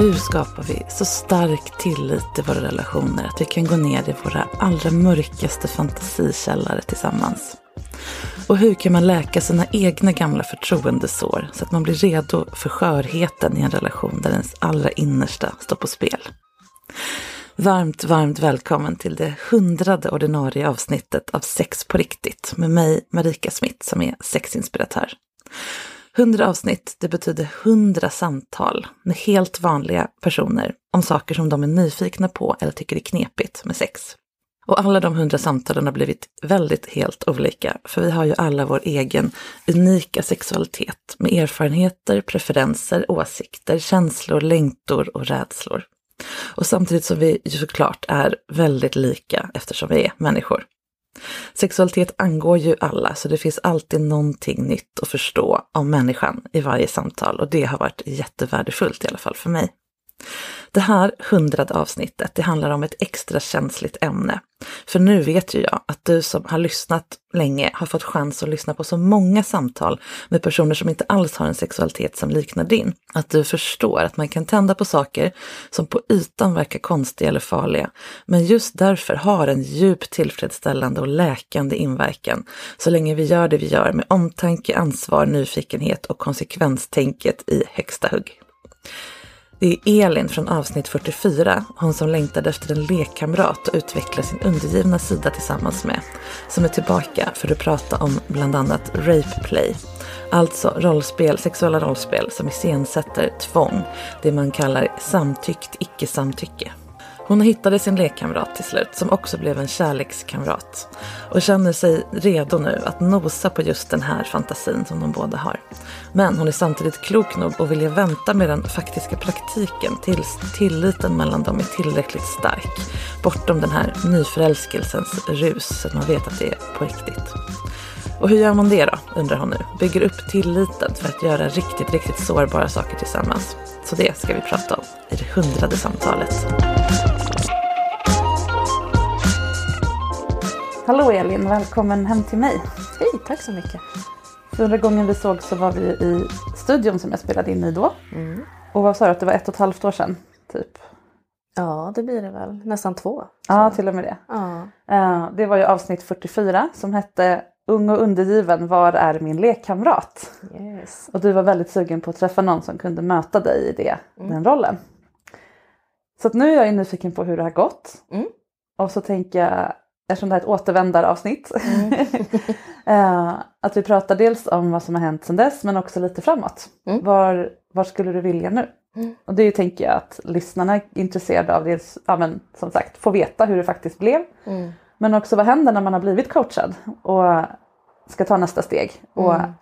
Hur skapar vi så stark tillit i våra relationer att vi kan gå ner i våra allra mörkaste fantasikällare tillsammans? Och hur kan man läka sina egna gamla förtroendesår så att man blir redo för skörheten i en relation där ens allra innersta står på spel? Varmt, varmt välkommen till det hundrade ordinarie avsnittet av Sex på riktigt med mig, Marika Smith, som är sexinspiratör. Hundra avsnitt, det betyder hundra samtal med helt vanliga personer om saker som de är nyfikna på eller tycker är knepigt med sex. Och alla de hundra samtalen har blivit väldigt helt olika, för vi har ju alla vår egen unika sexualitet med erfarenheter, preferenser, åsikter, känslor, längtor och rädslor. Och samtidigt som vi ju såklart är väldigt lika eftersom vi är människor. Sexualitet angår ju alla, så det finns alltid någonting nytt att förstå om människan i varje samtal och det har varit jättevärdefullt i alla fall för mig. Det här hundrade avsnittet, det handlar om ett extra känsligt ämne. För nu vet ju jag att du som har lyssnat länge har fått chans att lyssna på så många samtal med personer som inte alls har en sexualitet som liknar din. Att du förstår att man kan tända på saker som på ytan verkar konstiga eller farliga, men just därför har en djup tillfredsställande och läkande inverkan, så länge vi gör det vi gör med omtanke, ansvar, nyfikenhet och konsekvenstänket i högsta hugg. Det är Elin från avsnitt 44, hon som längtade efter en lekkamrat och utveckla sin undergivna sida tillsammans med, som är tillbaka för att prata om bland annat rape play. Alltså rollspel, sexuella rollspel som iscensätter tvång, det man kallar samtyckt icke-samtycke. Hon hittade sin lekkamrat till slut, som också blev en kärlekskamrat. Och känner sig redo nu att nosa på just den här fantasin som de båda har. Men hon är samtidigt klok nog att vilja vänta med den faktiska praktiken tills tilliten mellan dem är tillräckligt stark. Bortom den här nyförälskelsens rus, så att man vet att det är på riktigt. Och hur gör man det då, undrar hon nu. Bygger upp tilliten för att göra riktigt, riktigt sårbara saker tillsammans. Så det ska vi prata om i det hundrade samtalet. Hallå Elin, välkommen hem till mig. Hej, tack så mycket. Förra gången vi såg så var vi i studion som jag spelade in i då. Mm. Och vad sa du att det var ett och ett halvt år sedan? Typ. Ja, det blir det väl. Nästan två. Ja, till och med det. Ja. Eh, det var ju avsnitt 44 som hette Ung och undergiven, var är min lekkamrat? Yes. Och du var väldigt sugen på att träffa någon som kunde möta dig i det, den rollen. Så att nu är jag nyfiken på hur det har gått. Mm. Och så tänker jag, eftersom det här är ett återvändaravsnitt, eh, att vi pratar dels om vad som har hänt sedan dess men också lite framåt. Mm. Var, var skulle du vilja nu? Mm. Och det tänker jag att lyssnarna är intresserade av. Dels, ja, men, som sagt, få veta hur det faktiskt blev. Mm. Men också vad händer när man har blivit coachad och ska ta nästa steg och Mm.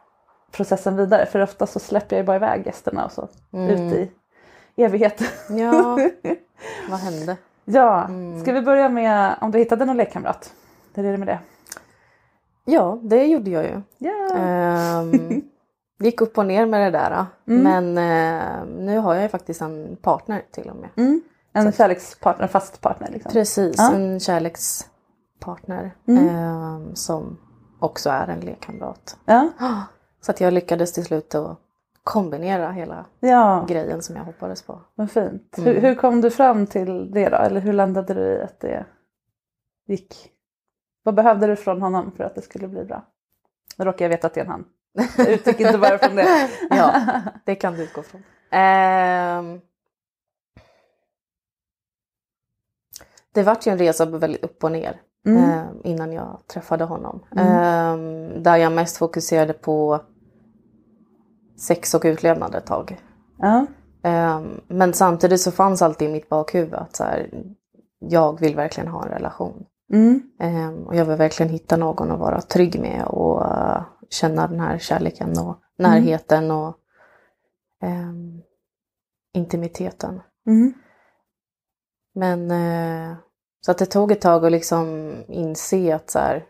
processen vidare för ofta så släpper jag bara iväg gästerna och så Mm. ut i evighet. Ja, vad hände? Ja, Mm. ska vi börja med om du hittade någon lekkamrat? Hur är det med det? Ja, det gjorde jag ju. Ja. Ehm, gick upp och ner med det där. Mm. Men eh, nu har jag ju faktiskt en partner till och med. Mm. En kärlekspartner, en fast partner liksom. Precis, Ja. en kärlekspartner ehm, som också är en lekkamrat. Ja. Så att jag lyckades till slut att kombinera hela ja, grejen som jag hoppades på. vad fint. Mm. Hur, hur kom du fram till det då? Eller hur landade du i att det gick? Vad behövde du från honom för att det skulle bli bra? Nu råkar jag veta att det är en han. Jag utgick inte bara från det. Ja, det kan du utgå från. Ehm, det vart ju en resa väldigt upp och ner Mm. ehm, innan jag träffade honom. Mm. Ehm, där jag mest fokuserade på sex och utlevnad ett tag. Ja. Ehm, men samtidigt så fanns alltid i mitt bakhuvud att så här, jag vill verkligen ha en relation. Mm. Ehm, och jag vill verkligen hitta någon att vara trygg med och eh, känna den här kärleken och närheten och ehm, intimiteten. Mm. Men eh, så att det tog ett tag att liksom inse att så här,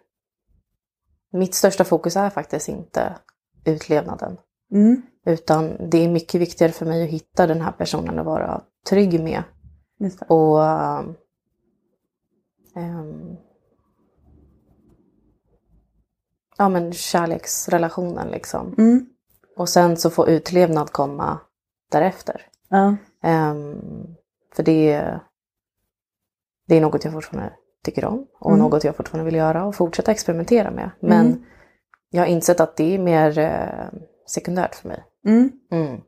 mitt största fokus är faktiskt inte utlevnaden. Mm. Utan det är mycket viktigare för mig att hitta den här personen att vara trygg med. Och ehm, ja men kärleksrelationen liksom. Mm. Och sen så får utlevnad komma därefter. Ja. Ehm, för det, det är något jag fortfarande tycker om och Mm. något jag fortfarande vill göra och fortsätta experimentera med. Men Mm. jag har insett att det är mer eh, sekundärt för mig. Mm. Mm.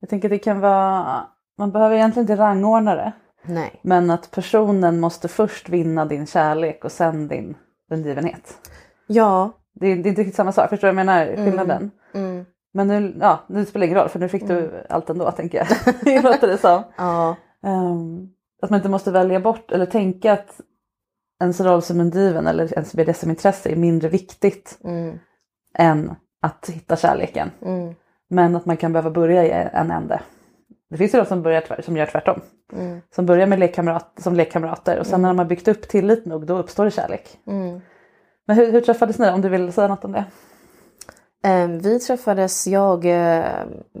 Jag tänker det kan vara, man behöver egentligen inte rangordna det. Nej. Men att personen måste först vinna din kärlek och sen din undergivenhet. Ja. Det är, det är inte riktigt samma sak, förstår du vad jag menar? Skillnaden. Mm. Men nu, ja, nu spelar det ingen roll för nu fick du allt ändå tänker jag. låter det som. Ja. Ehm, att man inte måste välja bort eller tänka att ens roll som undergiven eller ens BDSM-intresse är mindre viktigt Mm. än att hitta kärleken. Mm. Men att man kan behöva börja i en ände. Det finns ju de som, börjar, som gör tvärtom. Mm. Som börjar med lekkamrat, som lekkamrater och sen när de har byggt upp tillit nog då uppstår det kärlek. Mm. Men hur, hur träffades ni om du vill säga något om det? Ehm, vi träffades, jag eh,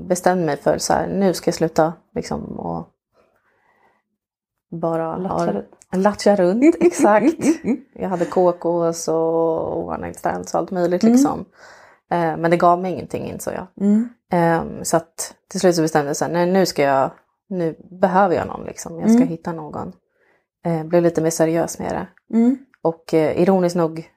bestämde mig för så här, nu ska jag sluta liksom och bara Latcha ha- runt. Exakt. Jag hade KKs och one night stands och allt möjligt Mm. liksom. Men det gav mig ingenting insåg jag. Mm. Ehm, så att till slut så bestämde jag nej nu ska jag, nu behöver jag någon liksom. Jag ska Mm. hitta någon. Eh, blev lite mer seriös med det. Mm. Och eh, ironiskt nog,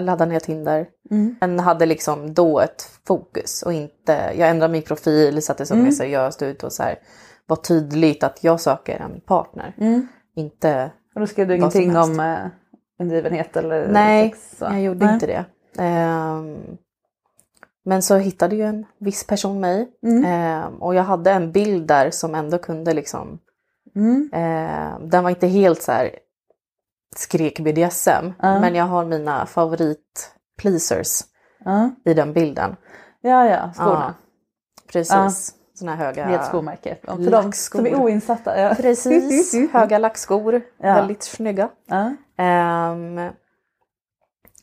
laddade ner Tinder. Mm. Men hade liksom då ett fokus och inte, jag ändrade min profil så att det såg Mm. mer seriöst ut och så här var tydligt att jag söker en partner. Mm. Inte, Och då skrev du ingenting om eh, undergivenhet eller nej, sex? jag gjorde Nej. inte det. Ehm, men så hittade ju en viss person mig Mm. Ehm, och jag hade en bild där som ändå kunde liksom, Mm. ehm, den var inte helt så här skrek BDSM, Ja. men jag har mina favorit pleasers Ja. i den bilden. ja, ja, skorna. Precis. Ja. Såna här höga... Det är ett skomärke. För de som är oinsatta. Ja. Precis, höga lackskor. Ja. Väldigt snygga. Ja.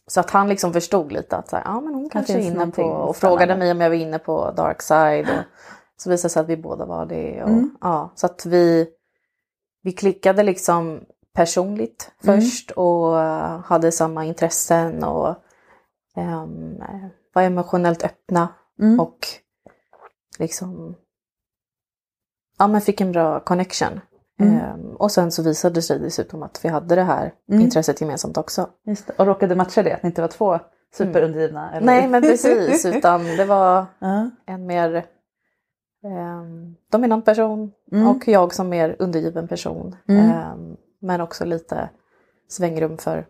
Så att han liksom förstod lite att så här, ja, men hon kanske är inne på och frågade mig om jag var inne på dark side. Och så visade det sig att vi båda var det. Och, Mm. ja, så att vi, vi klickade liksom personligt Mm. först och eh, hade samma intressen och ehm, var emotionellt öppna Mm. och liksom ja, men fick en bra connection. Mm. Ehm, och sen så visade det sig dessutom att vi hade det här Mm. intresset gemensamt också. Just det. Och råkade matcha det? Att ni inte var två superundgivna? Eller? Nej men precis, utan det var Ja. en mer ehm, dominant person Mm. och jag som mer undergiven person. Mm. Ehm, men också lite svängrum för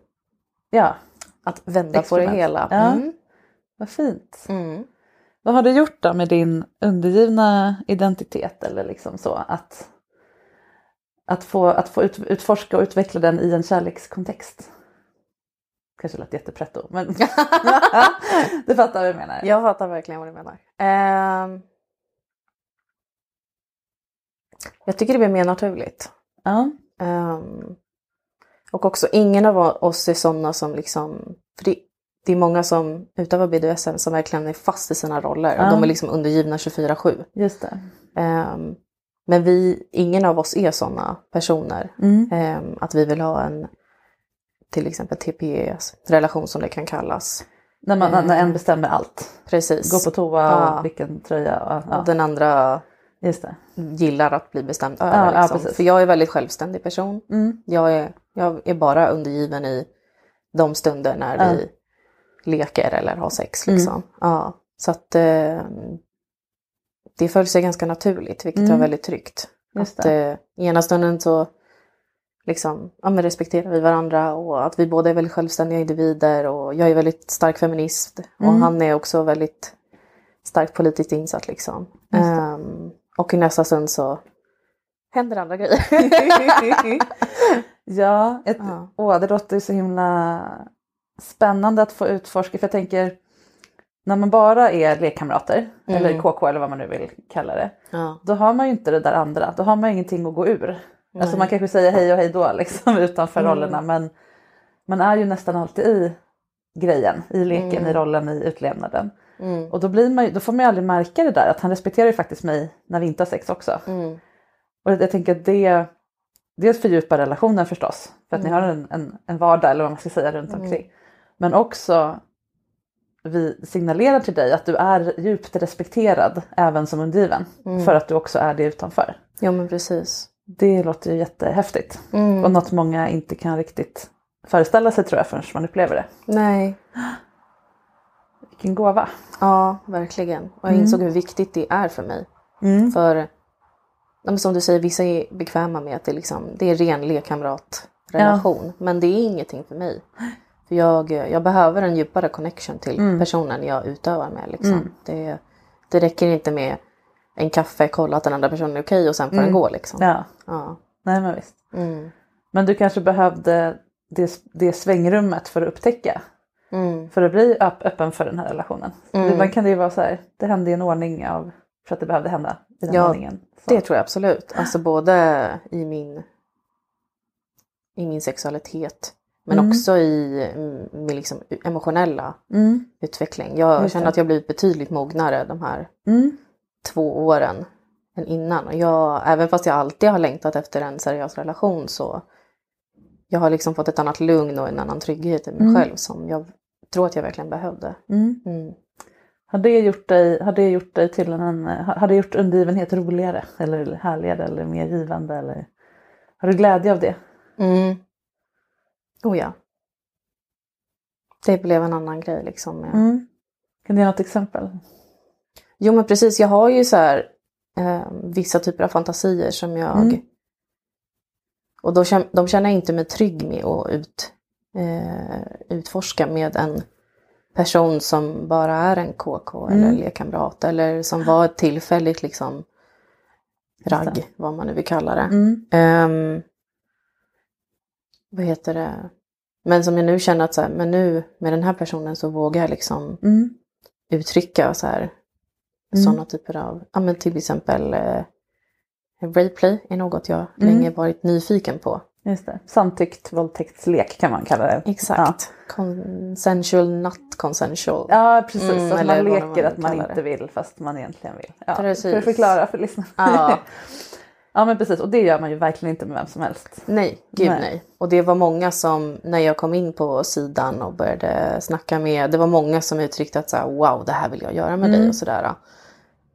ja, att vända på det Experiment. hela. Ja. Mm. vad fint. Mm. Vad har du gjort då med din undergivna identitet eller liksom så att, att få, att få ut, utforska och utveckla den i en kärlekskontext? kanske lät jättepretto men du fattar vad jag menar. Jag fattar verkligen vad du menar. Ehm, jag tycker det blir mer naturligt. Ja. Ehm, och också ingen av oss är sådana som liksom... För det, det är många som utövar BDSM som verkligen är fast i sina roller. Ja. Och de är liksom undergivna 24-7. Just det. Ehm, men vi, ingen av oss är sådana personer. Mm. Ehm, att vi vill ha en till exempel TPS-relation som det kan kallas. När, man, Mm. när en bestämmer allt. Precis. Gå på toa Ja. och vilken tröja. Ja. Och den andra Just det. gillar att bli bestämd över. Ja, liksom. För jag är väldigt självständig person. Mm. Jag är, jag är bara undergiven i de stunder när vi leker eller har sex. Mm. Liksom. Ja, så att eh, det föll sig ganska naturligt vilket Mm. var väldigt tryggt. Just att eh, i ena stunden så liksom, ja, men respekterar vi varandra och att vi båda är väldigt självständiga individer och jag är väldigt stark feminist och Mm. han är också väldigt starkt politiskt insatt liksom. Ehm, och i nästa stund så händer andra grejer. ja, ett, Ja. åh, det låter så himla spännande att få utforska. För jag tänker när man bara är lekkamrater Mm. eller KK eller vad man nu vill kalla det. ja. Då har man ju inte det där andra. Då har man ingenting att gå ur. Alltså Nej. man kanske säger hej och hej då liksom utanför Mm. rollerna. Men man är ju nästan alltid i grejen, i leken, Mm. i rollen, i utlevnaden. Mm. Och då, blir man då får man ju aldrig märka det där att han respekterar ju faktiskt mig när vi inte har sex också. Mm. Och jag tänker att det dels fördjupar relationen förstås. För att ni Mm. har en, en, en vardag eller vad man ska säga runt Mm. omkring. Men också vi signalerar till dig att du är djupt respekterad även som undergiven. Mm. För att du också är det utanför. Ja men precis. Det låter ju jättehäftigt. Mm. Och något många inte kan riktigt föreställa sig tror jag förrän man upplever det. Nej, Vilken gåva. ja verkligen. Och jag Mm. insåg hur viktigt det är för mig. För ja, men som du säger, vissa är bekväma med att det, liksom, det är ren lekkamratrelation. Men det är ingenting för mig. För jag, jag behöver en djupare connection till Mm. personen jag utövar med. Liksom. Mm. Det, det räcker inte med en kaffe, kolla att den andra personen är okej och sen får Mm. den gå. Liksom. Ja, Ja. nej men visst. Mm. Men du kanske behövde det, det svängrummet för att upptäcka. Mm. För att bli öpp, öppen för den här relationen. Mm. Ibland kan det ju vara så här, det hände i en ordning av, för att det behövde hända i den Ja, ordningen. Så. Det tror jag absolut. Alltså både i min, i min sexualitet men Mm. också i mm, min liksom emotionella Mm. utveckling. Jag Just känner det. att jag blivit betydligt mognare de här Mm. två åren än innan. Och jag, även fast jag alltid har längtat efter en seriös relation så jag har liksom fått ett annat lugn och en annan trygghet i mig Mm. själv som jag tror att jag verkligen behövde. Mm. Mm. Har, det gjort dig, har det gjort dig till en, har det gjort undergivenhet roligare eller härligare eller mer givande? Eller, har du glädje av det? Mm. Oh ja. Det blev en annan grej liksom. med- Mm. Kan du ge något exempel? Jo men precis, jag har ju så här eh, vissa typer av fantasier som jag... Mm. Och då känner, de känner jag inte mig trygg med att ut, eh, utforska med en person som bara är en KK Mm. eller lekkamrat eller som var ett tillfälligt liksom ragg, vad man nu vill kalla det. Mm. Ehm, vad heter det? Men som jag nu känner att så här, men nu med den här personen så vågar jag liksom Mm. uttrycka så här, Mm. sådana typer av, ja men till exempel eh, Rayplay är något jag Mm. länge varit nyfiken på. Just det. Samtyckt våldtäktslek kan man kalla det. Exakt. Consensual, not consensual. Ja precis, Mm, att man vad man leker att man inte det. vill fast man egentligen vill. Ja, Precis. För att förklara för lyssnarna. Ja. ja men precis och det gör man ju verkligen inte med vem som helst. Nej, gud Nej. nej. Och det var många som, när jag kom in på sidan och började snacka med, det var många som uttryckte att så här, wow, det här vill jag göra med dig Mm. och sådär.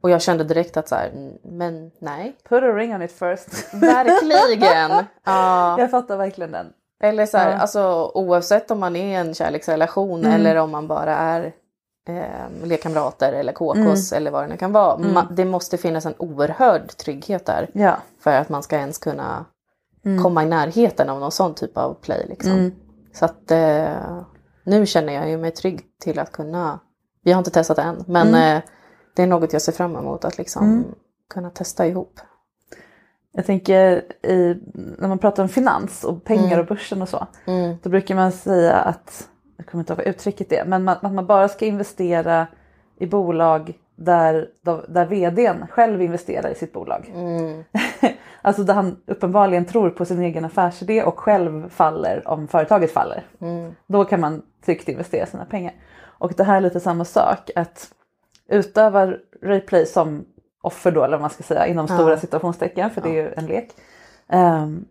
Och jag kände direkt att så här, "Mm, men nej. Put a ring on it first. Verkligen! ja. Jag fattar verkligen den. Eller så här, Ja. alltså oavsett om man är i en kärleksrelation Mm. eller om man bara är eh, lekkamrater eller KKs eller vad det nu kan vara. Mm. Ma- det måste finnas en oerhörd trygghet där Ja. för att man ska ens kunna Mm. komma i närheten av någon sån typ av play. Liksom. Mm. Så att eh, nu känner jag ju mig trygg till att kunna, vi har inte testat än, men Mm. eh, det är något jag ser fram emot att liksom Mm. kunna testa ihop. Jag tänker i, när man pratar om finans och pengar Mm. och börsen och så. Mm. Då brukar man säga att jag kommer inte ihåg vad uttrycket är, men man, att man bara ska investera i bolag där, där vdn själv investerar i sitt bolag. Mm. alltså där han uppenbarligen tror på sin egen affärsidé och själv faller om företaget faller. Mm. Då kan man tryggt investera sina pengar. Och det här är lite samma sak att utöva Rayplay som offer då eller vad man ska säga inom Ja. stora situationstecken för det är ju en lek. ehm,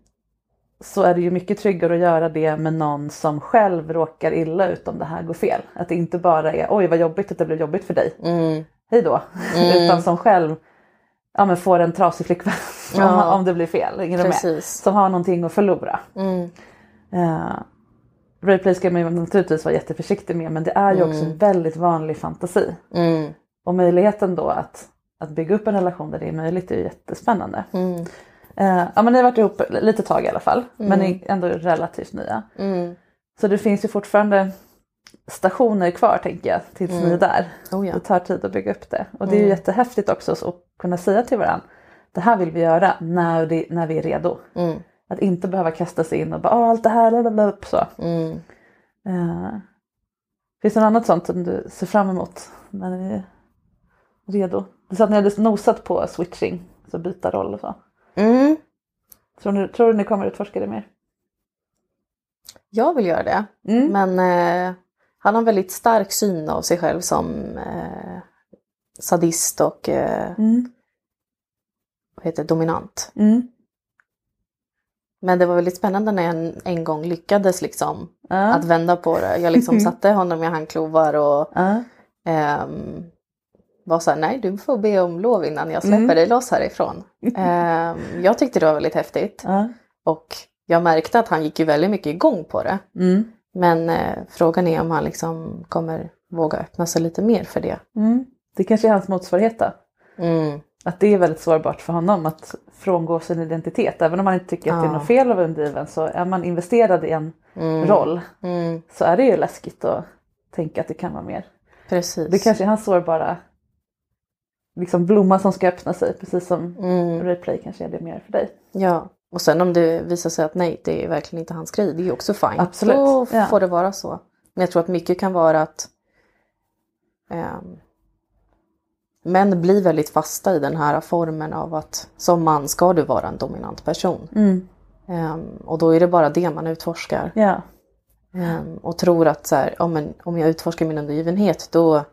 så är det ju mycket tryggare att göra det med någon som själv råkar illa ut om det här går fel. Att det inte bara är oj vad jobbigt att det blev jobbigt för dig, Mm. hej då. Mm. Utan som själv ja, men får en trasig flickvän Ja. om, det blir fel. Med? Som har någonting att förlora. Mm. Uh, Rayplay ska man ju naturligtvis vara jätteförsiktig med men det är ju också en väldigt vanlig fantasi. Mm. Och möjligheten då att, att bygga upp en relation där det är möjligt är ju jättespännande. Mm. Eh, ja men ni har varit ihop lite tag i alla fall men ni är ändå relativt nya. Mm. Så det finns ju fortfarande stationer kvar tänker jag tills ni är där. Oh, ja. Det tar tid att bygga upp det. Och det är ju jättehäftigt också så att kunna säga till varandra det här vill vi göra när, det, när vi är redo. Mm. Att inte behöva kasta sig in och bara "Åh, allt det här, lalala", upp så. Mm. Eh, finns det något annat sånt som du ser fram emot när ni är redo? Du sa att ni hade nosat på switching, så byta roll och så. Mm. Tror, ni, tror du ni kommer utforska det mer? Jag vill göra det. Mm. Men eh, han har en väldigt stark syn av sig själv som eh, sadist och eh, Mm. vad heter dominant. Mm. Men det var väldigt spännande när jag en, en gång lyckades liksom Ja. att vända på det. Jag liksom satte honom i handklovar och Ja. ehm, var så här, nej du får be om lov innan jag släpper Mm. dig loss härifrån. Ehm, jag tyckte det var väldigt häftigt Ja. och jag märkte att han gick ju väldigt mycket igång på det. Mm. Men eh, frågan är om han liksom kommer våga öppna sig lite mer för det. Mm. Det kanske är hans motsvarighet då? Mm. Att det är väldigt sårbart för honom att frångå sin identitet. Även om man inte tycker att det är något fel att vara undergiven så är man investerad i en Mm. roll Mm. så är det ju läskigt att tänka att det kan vara mer. Precis. Det kanske är hans sårbara liksom blomma som ska öppna sig precis som mm. replay kanske är det mer för dig. Ja, och sen om det visar sig att nej, det är verkligen inte hans grej, det är också fine. Absolut, Då ja. får det vara så. Men jag tror att mycket kan vara att ehm, män blir väldigt fasta i den här formen av att som man ska du vara en dominant person. Mm. Ehm, och då är det bara det man utforskar. Ja. Ehm, och tror att så här, ja, men om jag utforskar min undergivenhet då,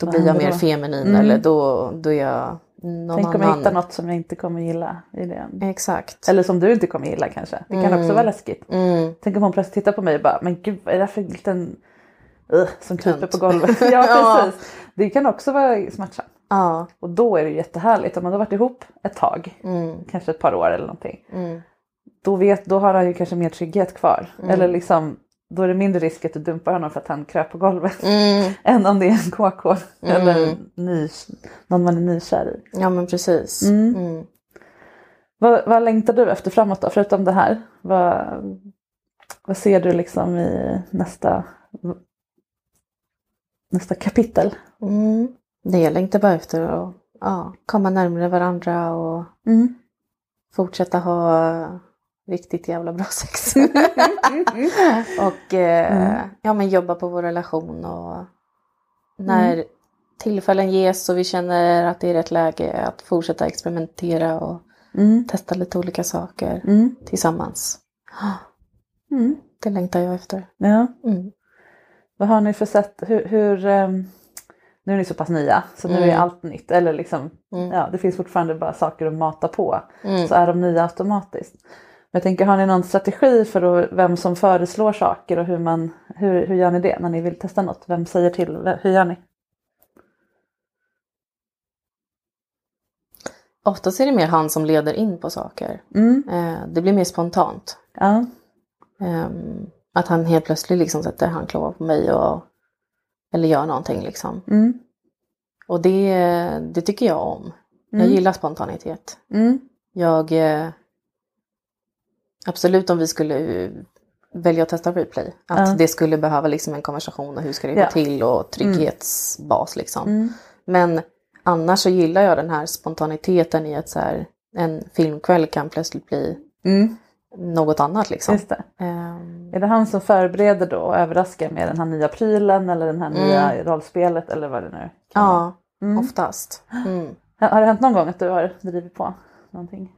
då blir jag mer feminin Mm. eller då, då är jag någon Tänk om annan. jag hittar något som jag inte kommer gilla i det. Exakt. Eller som du inte kommer gilla kanske. Det kan Mm. också vara läskigt. Mm. Tänk om hon plötsligt tittar på mig och bara, men gud vad är det för liten uh, som kryper på golvet. ja Ja. precis. Det kan också vara smärtsamt. Ja. Och då är det jättehärligt om man har varit ihop ett tag, Mm. kanske ett par år eller någonting. Mm. Då, vet, då har han ju kanske mer trygghet kvar. Mm. Eller liksom, då är det mindre risk att du dumpar honom för att han kröp på golvet. Mm. än om det är en KK Mm. eller ny, någon man är nykär i. Ja men precis. Mm. Mm. Vad, vad längtar du efter framåt då, förutom det här? Vad, vad ser du liksom i nästa, nästa kapitel? Mm. Det jag längtar bara efter att ja, komma närmare varandra och Mm. fortsätta ha riktigt jävla bra sex. och eh, Mm. ja, men jobba på vår relation och när Mm. tillfällen ges och vi känner att det är rätt läge att fortsätta experimentera och Mm. testa lite olika saker Mm. tillsammans. Mm. Det längtar jag efter. Ja. Mm. Vad har ni för sätt, hur, hur ehm, nu är ni så pass nya så nu är Mm. allt nytt. Eller liksom, Mm. ja, det finns fortfarande bara saker att mata på. Mm. Så är de nya automatiskt. Jag tänker, har ni någon strategi för vem som föreslår saker och hur, man, hur, hur gör ni det när ni vill testa något? Vem säger till? Hur gör ni? Oftast är det mer han som leder in på saker. Mm. Eh, det blir mer spontant. Ja. Ehm, att han helt plötsligt liksom sätter handklovar på mig och eller gör någonting liksom. Mm. Och det, det tycker jag om. Jag Mm. gillar spontanitet. Mm. Jag Absolut om vi skulle eh, välja att testa replay. Att Ja. det skulle behöva liksom en konversation och hur ska det gå Ja. till och trygghetsbas liksom. Mm. Men annars så gillar jag den här spontaniteten i att så här, en filmkväll kan plötsligt bli Mm. något annat liksom. Det. Ehm, Är det han som förbereder då och överraskar med den här nya prylen eller den här nya rollspelet eller vad det nu kan vara? ja, oftast. Mm. Har har det hänt någon gång att du har drivit på någonting?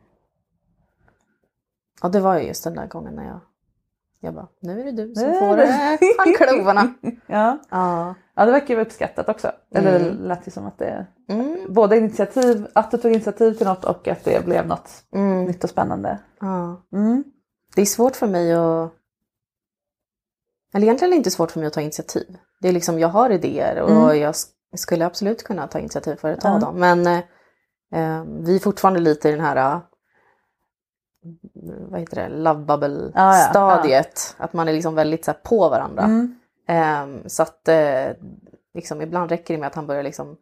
Ja, det var ju just den där gången när jag, jag bara, nu är det du som får eh, handklovarna. Ja. ja. ja, det verkar ju vara uppskattat också. Eller det lät ju som att det Mm. både initiativ, att du tog initiativ till något och att det blev något Mm. nytt och spännande. ja. Mm. Det är svårt för mig att... Eller egentligen är det inte svårt för mig att ta initiativ. Det är liksom, jag har idéer och Mm. jag sk- skulle absolut kunna ta initiativ för att ta Ja. dem. Men eh, eh, vi är fortfarande lite i den här vad heter det, love bubble Ja, ja, stadiet. Att man är liksom väldigt så här, på varandra. Mm. Ehm, så att eh, liksom, ibland räcker det med att han börjar liksom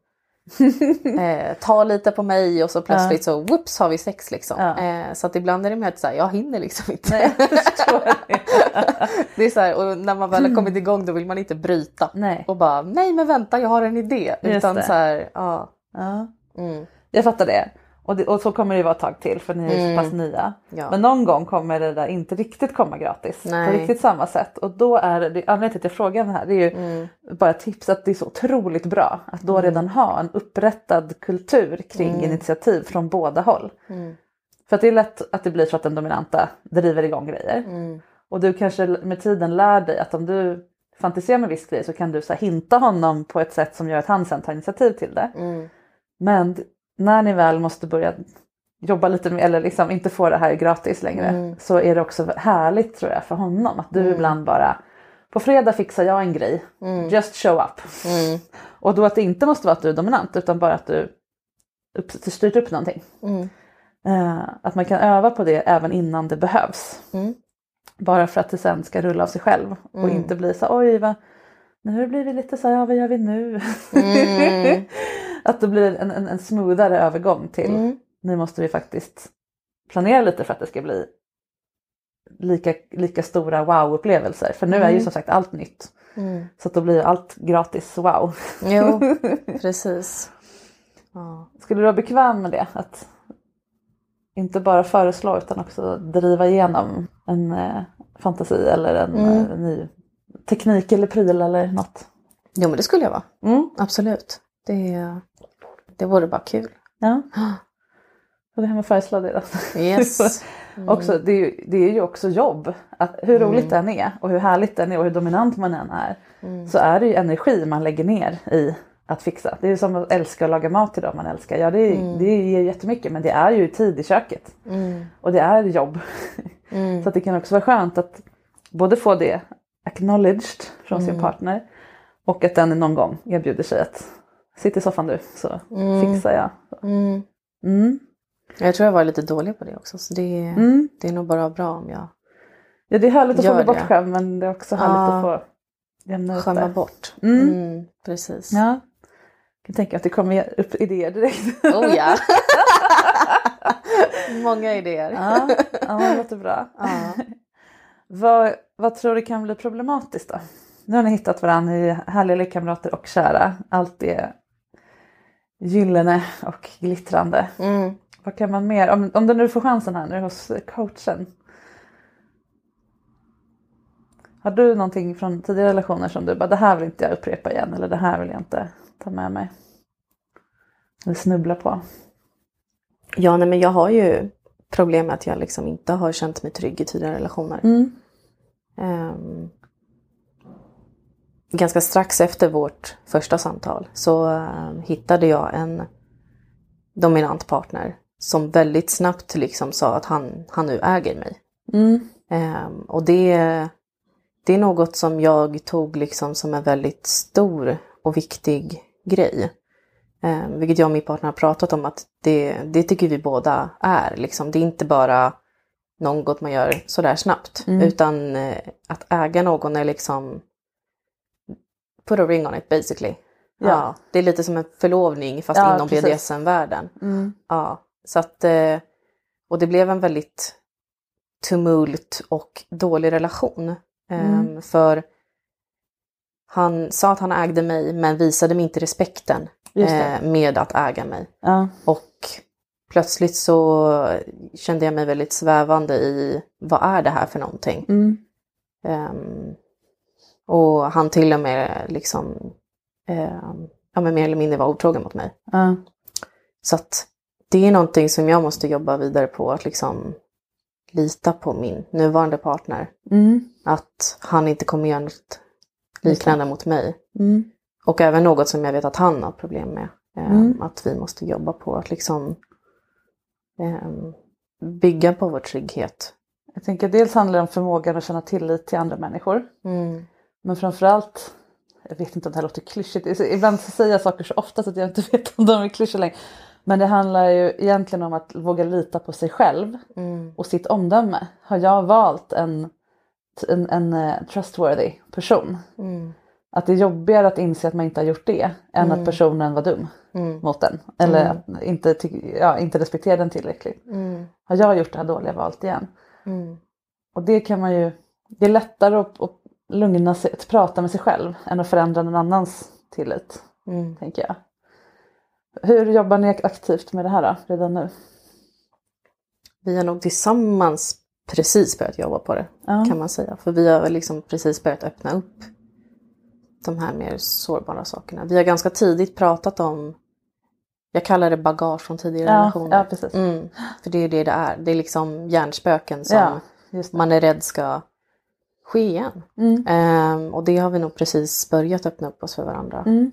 eh, ta lite på mig och så plötsligt så whoops har vi sex liksom. Ja. Eh, så att ibland är det mer att här, jag hinner liksom inte. Nej, det. det är så här, och när man väl har kommit igång då vill man inte bryta. Nej. Och bara, nej men vänta jag har en idé. Just Utan det. så här, ja. Ja. Mm, Jag fattar det. Och, det. och så kommer det vara ett tag till för ni är ju så pass nya. ja. Men någon gång kommer det där inte riktigt komma gratis på Nej. riktigt samma sätt. Och då är det, anledningen till att jag frågar det här det är ju Mm. bara tips att det är så otroligt bra att då redan ha en upprättad kultur kring initiativ från båda håll. Mm. För att det är lätt att det blir så att den dominanta driver igång grejer. Mm. Och du kanske med tiden lär dig att om du fantiserar med viss grej så kan du så hinta honom på ett sätt som gör att han sen tar initiativ till det. Mm. Men när ni väl måste börja jobba lite med, eller liksom inte få det här gratis längre, Mm. så är det också härligt tror jag för honom att du ibland bara på fredag fixar jag en grej, just show up. Mm. Och då att det inte måste vara att du är dominant utan bara att du upp, styrt upp någonting. Mm. Eh, att man kan öva på det även innan det behövs. Mm. Bara för att det sen ska rulla av sig själv och inte bli så oj vad, nu har det blivit lite så här, ja vad gör vi nu? Mm. att det blir en, en, en smoothare övergång till Mm. nu måste vi faktiskt planera lite för att det ska bli lika, lika stora wow-upplevelser. För nu är ju som sagt allt nytt. Mm. Så att då blir allt gratis wow. Jo, precis. Ja. Skulle du vara bekväm med det? Att inte bara föreslå utan också driva igenom en eh, fantasi eller en Mm. eh, ny teknik eller pryl eller något. Jo men det skulle jag vara. Mm. Absolut. Det, det vore bara kul. Ja. Så det här med då. Yes. också, det, är ju, det är ju också jobb. Att hur roligt det än är och hur härligt det än är och hur dominant man än är. Så är det ju energi man lägger ner i att fixa. Det är ju som att älska att laga mat till dem man älskar. Ja det, det ger jättemycket men det är ju tid i köket. Mm. Och det är jobb. Så att det kan också vara skönt att både få det acknowledged från sin partner och att den någon gång erbjuder sig att sitta i soffan du så fixar jag. Mm. Mm. Jag tror jag var lite dålig på det också. Så det, Mm. det är nog bara bra om jag Ja det är härligt att få bli bortskämd men det är också härligt Ja. att få jämna ut skämmer det. bort. Mm. Mm, precis. Ja. Jag kan tänka att det kommer upp idéer direkt. Oh ja. Många idéer. ja, ja, det låter bra. Ja. Vad, vad tror du kan bli problematiskt då? Nu har ni hittat varandra, ni är härliga lekkamrater och kära. Allt är gyllene och glittrande. Mm. Vad kan man mer, om, om du nu får chansen här nu hos coachen. Har du någonting från tidigare relationer som du bara, det här vill inte jag upprepa igen eller det här vill jag inte ta med mig? Eller snubbla på? Ja, nej, men jag har ju problem med att jag liksom inte har känt mig trygg i tidigare relationer. Mm. Ehm, ganska strax efter vårt första samtal så ehm, hittade jag en dominant partner som väldigt snabbt liksom sa att han, han nu äger mig. Mm. Ehm, och det, det är något som jag tog liksom som en väldigt stor och viktig grej. Ehm, vilket jag och min partner har pratat om att det, det tycker vi båda är. Liksom. Det är inte bara något man gör sådär snabbt. Utan eh, att äga någon är liksom put a ring on it basically. Ja. Ja. det är lite som en förlovning fast Ja, inom. BDSM-världen. Mm. Ja, så att, eh, och det blev en väldigt tumult och dålig relation. Ehm, För han sa att han ägde mig men visade mig inte respekten eh, med att äga mig. Ja. Och plötsligt så kände jag mig väldigt svävande i vad är det här för någonting? Mm. Ehm, och han till och med liksom, ehm, ja men mer eller mindre var otrogen mot mig. Ja. Så att det är någonting som jag måste jobba vidare på, att liksom lita på min nuvarande partner. Mm. Att han inte kommer göra något liknande mot mig. Mm. Och även något som jag vet att han har problem med. Ehm, Mm. Att vi måste jobba på att liksom ehm, bygga på vår trygghet. Jag tänker dels handlar det om förmågan att känna tillit till andra människor. Mm. Men framförallt, jag vet inte om det här låter klyschigt, ibland så säger jag saker så ofta så att jag inte vet om de är klyschor längre. Men det handlar ju egentligen om att våga lita på sig själv Mm. och sitt omdöme. Har jag valt en, en, en eh, trustworthy person? Mm. Att det är jobbigare att inse att man inte har gjort det än att personen var dum Mm. mot den. Eller att inte, ja, inte respektera den tillräckligt. Mm. Har jag gjort det här dåliga valet igen? Mm. Och det kan man ju, det är lättare att, att lugna sig, att prata med sig själv än att förändra någon annans tillit, Mm. tänker jag. Hur jobbar ni aktivt med det här då, redan nu? Vi har nog tillsammans precis börjat jobba på det Ja. kan man säga. För vi har liksom precis börjat öppna upp de här mer sårbara sakerna. Vi har ganska tidigt pratat om, jag kallar det bagage från tidigare Ja, relationer. ja, precis. Mm, för det är det det är. Det är liksom hjärnspöken som Ja, man är rädd ska ske igen. Mm. Ehm, och det har vi nog precis börjat öppna upp oss för varandra. Mm.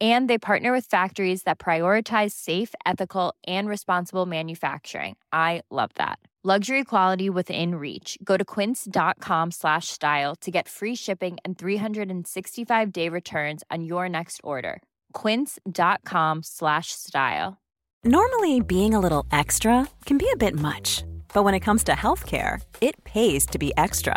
And they partner with factories that prioritize safe, ethical, and responsible manufacturing. I love that. Luxury quality within reach. Go to quince.com slash style to get free shipping and 365 day returns on your next order. Quince.com slash style. Normally, being a little extra can be a bit much, but when it comes to healthcare, it pays to be extra.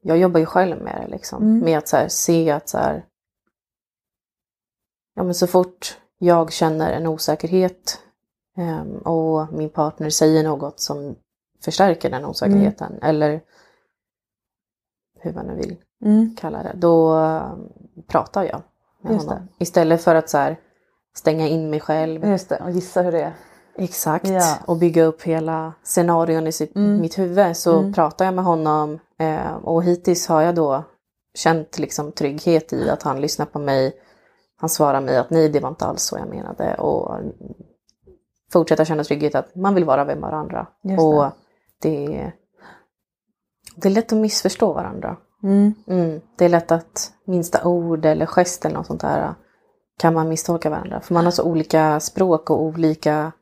jag jobbar ju själv med det liksom. Mm. Med att så här, se att så här, ja men så fort jag känner en osäkerhet ehm, och min partner säger något som förstärker den osäkerheten eller hur man nu vill Mm. kalla det, då ehm, pratar jag med Just honom. Istället för att så här, stänga in mig själv. Just det, och gissa hur det är. Exakt. Ja. Och bygga upp hela scenarion i sitt, Mm. mitt huvud. Så Mm. pratar jag med honom eh, och hittills har jag då känt liksom trygghet i att han lyssnar på mig. Han svarar mig att nej, det var inte alls så jag menade. Och fortsätta känna trygghet att man vill vara med varandra. Just det. och det, det är lätt att missförstå varandra. Mm. Mm. Det är lätt att minsta ord eller gest eller något sånt där kan man misstolka varandra. För man har så olika språk och olika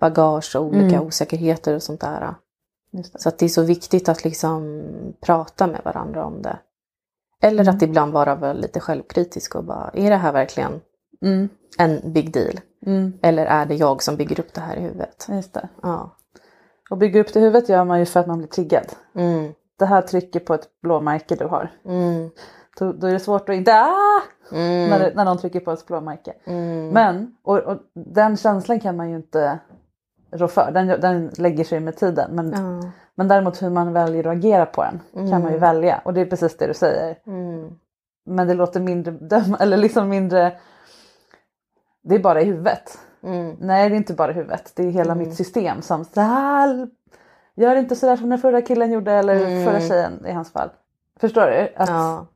bagage och olika Mm. osäkerheter och sånt där. Så att det är så viktigt att liksom prata med varandra om det. Eller Mm. att ibland vara lite självkritisk och bara, är det här verkligen Mm. en big deal? Mm. Eller är det jag som bygger upp det här i huvudet? Just det. Ja. Och bygga upp det i huvudet gör man ju för att man blir triggad. Mm. Det här trycker på ett blåmärke du har. Mm. Då, då är det svårt att inte ah! Mm. när, när någon trycker på ett blåmärke. Mm. Men, och, och den känslan kan man ju inte rå för. Den, den lägger sig med tiden. Men, Ja. men däremot hur man väljer att agera på den kan man ju Mm. välja. Och det är precis det du säger. Mm. Men det låter mindre döm eller liksom mindre. Det är bara i huvudet. Mm. Nej det är inte bara i huvudet. Det är hela Mm. mitt system som så här, Gör inte sådär som den förra killen gjorde eller Mm. förra tjejen i hans fall. Förstår du? Att, Ja.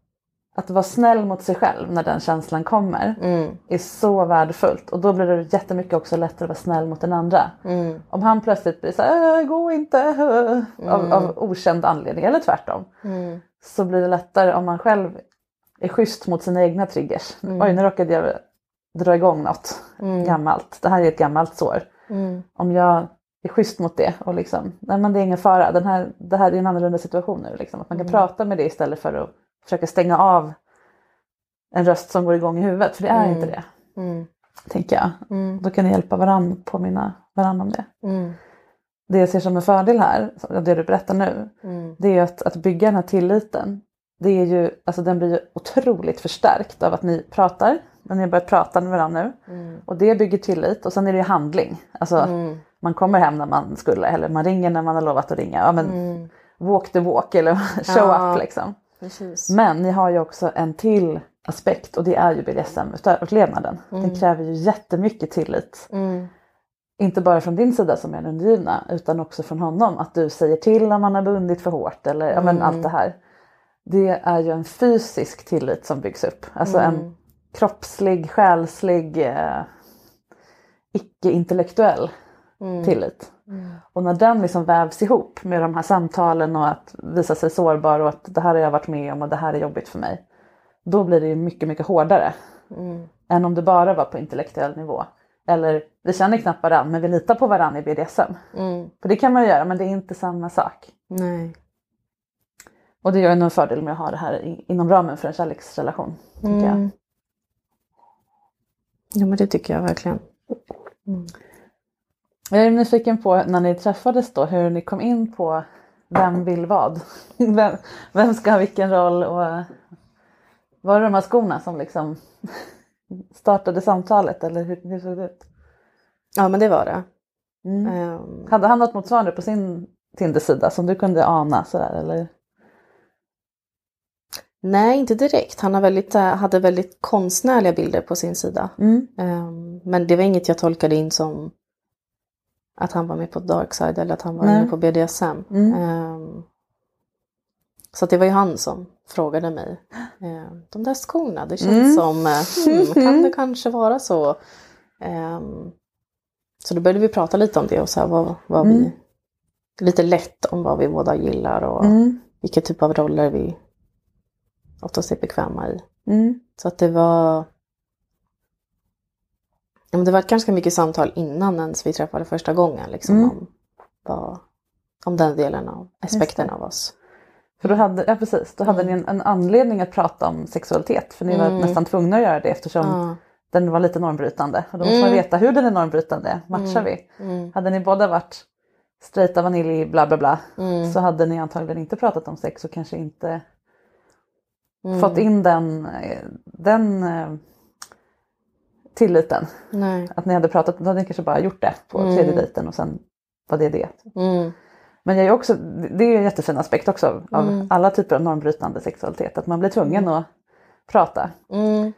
Att vara snäll mot sig själv när den känslan kommer Mm. är så värdefullt. Och då blir det jättemycket också lättare att vara snäll mot den andra. Mm. Om han plötsligt blir så här, "Äh, gå inte, äh", av, Mm. av okänd anledning eller tvärtom. Mm. Så blir det lättare om man själv är schysst mot sina egna triggers. Mm. Oj nu råkade jag dra igång något Mm. gammalt. Det här är ett gammalt sår. Om jag är schysst mot det och liksom, nej men det är ingen fara. Den här, det här är en annorlunda situation nu. Liksom. Att man kan prata med det istället för att försöka stänga av en röst som går igång i huvudet. För det är Mm. inte det, Mm. tänker jag. Mm. Då kan ni hjälpa varandra, påminna varandra om det. Mm. Det jag ser som en fördel här, det du berättar nu, Mm. det är att, att bygga den här tilliten. Det är ju, alltså den blir ju otroligt förstärkt av att ni pratar. När ni har börjat prata med varandra nu. Mm. Och det bygger tillit och sen är det ju handling. Alltså man kommer hem när man skulle eller man ringer när man har lovat att ringa. Ja, men. Walk the walk eller show Ja. up liksom. Precis. Men ni har ju också en till aspekt och det är ju BDSM-utlevnaden. Den Mm. kräver ju jättemycket tillit. Mm. Inte bara från din sida som är den undergivna utan också från honom. Att du säger till om man har bundit för hårt eller ja, men Mm. allt det här. Det är ju en fysisk tillit som byggs upp. Alltså en Mm. kroppslig, själslig, eh, icke-intellektuell Mm. tillit. Mm. Och när den liksom vävs ihop med de här samtalen och att visa sig sårbar och att det här har jag varit med om och det här är jobbigt för mig. Då blir det ju mycket, mycket hårdare Mm. än om det bara var på intellektuell nivå. Eller vi känner knappt varandra men vi litar på varandra i BDSM. Mm. För det kan man ju göra men det är inte samma sak. Nej. Och det gör en fördel med att ha det här inom ramen för en kärleksrelation. Tänker jag. Mm. Ja men det tycker jag verkligen. Mm. Jag är nyfiken på när ni träffades då hur ni kom in på vem vill vad? Vem, vem ska ha vilken roll och var det de här skorna som liksom startade samtalet eller hur, hur såg det ut? Ja men det var det. Mm. Ehm, Hade han något motsvarande på sin Tinder-sida som du kunde ana sådär eller? nej inte direkt. Han har väldigt, eh, hade väldigt konstnärliga bilder på sin sida. Mm. Ehm, men det var inget jag tolkade in som att han var med på dark side eller att han var Nej. med på BDSM. Mm. Ehm, så det var ju han som frågade mig. Ehm, de där skorna, det känns Mm. som, eh, hmm, kan det kanske vara så? Ehm, så då började vi prata lite om det och så här, vad, vad Mm. vi, lite lätt om vad vi båda gillar och Mm. vilka typ av roller vi oftast är bekväma i. Mm. Så att det var ja, men Det var ganska mycket samtal innan ens vi träffade första gången. Liksom, Mm. om, vad, om den delen av aspekten av oss. För då hade, ja precis, då hade ni en, en anledning att prata om sexualitet för ni var Mm. nästan tvungna att göra det eftersom Ja. den var lite normbrytande. Och då måste man Mm. veta hur den är normbrytande, matchar Mm. vi? Mm. Hade ni båda varit straighta vanilj bla bla bla Mm. så hade ni antagligen inte pratat om sex och kanske inte Mm. fått in den, eh, den eh, tilliten. Nej. Att ni hade pratat, då hade ni kanske bara gjort det på Mm. tredje dejten och sen var det det. Mm. Men jag är också, det är en jättefin aspekt också av Mm. alla typer av normbrytande sexualitet. Att man blir tvungen att prata. Mm.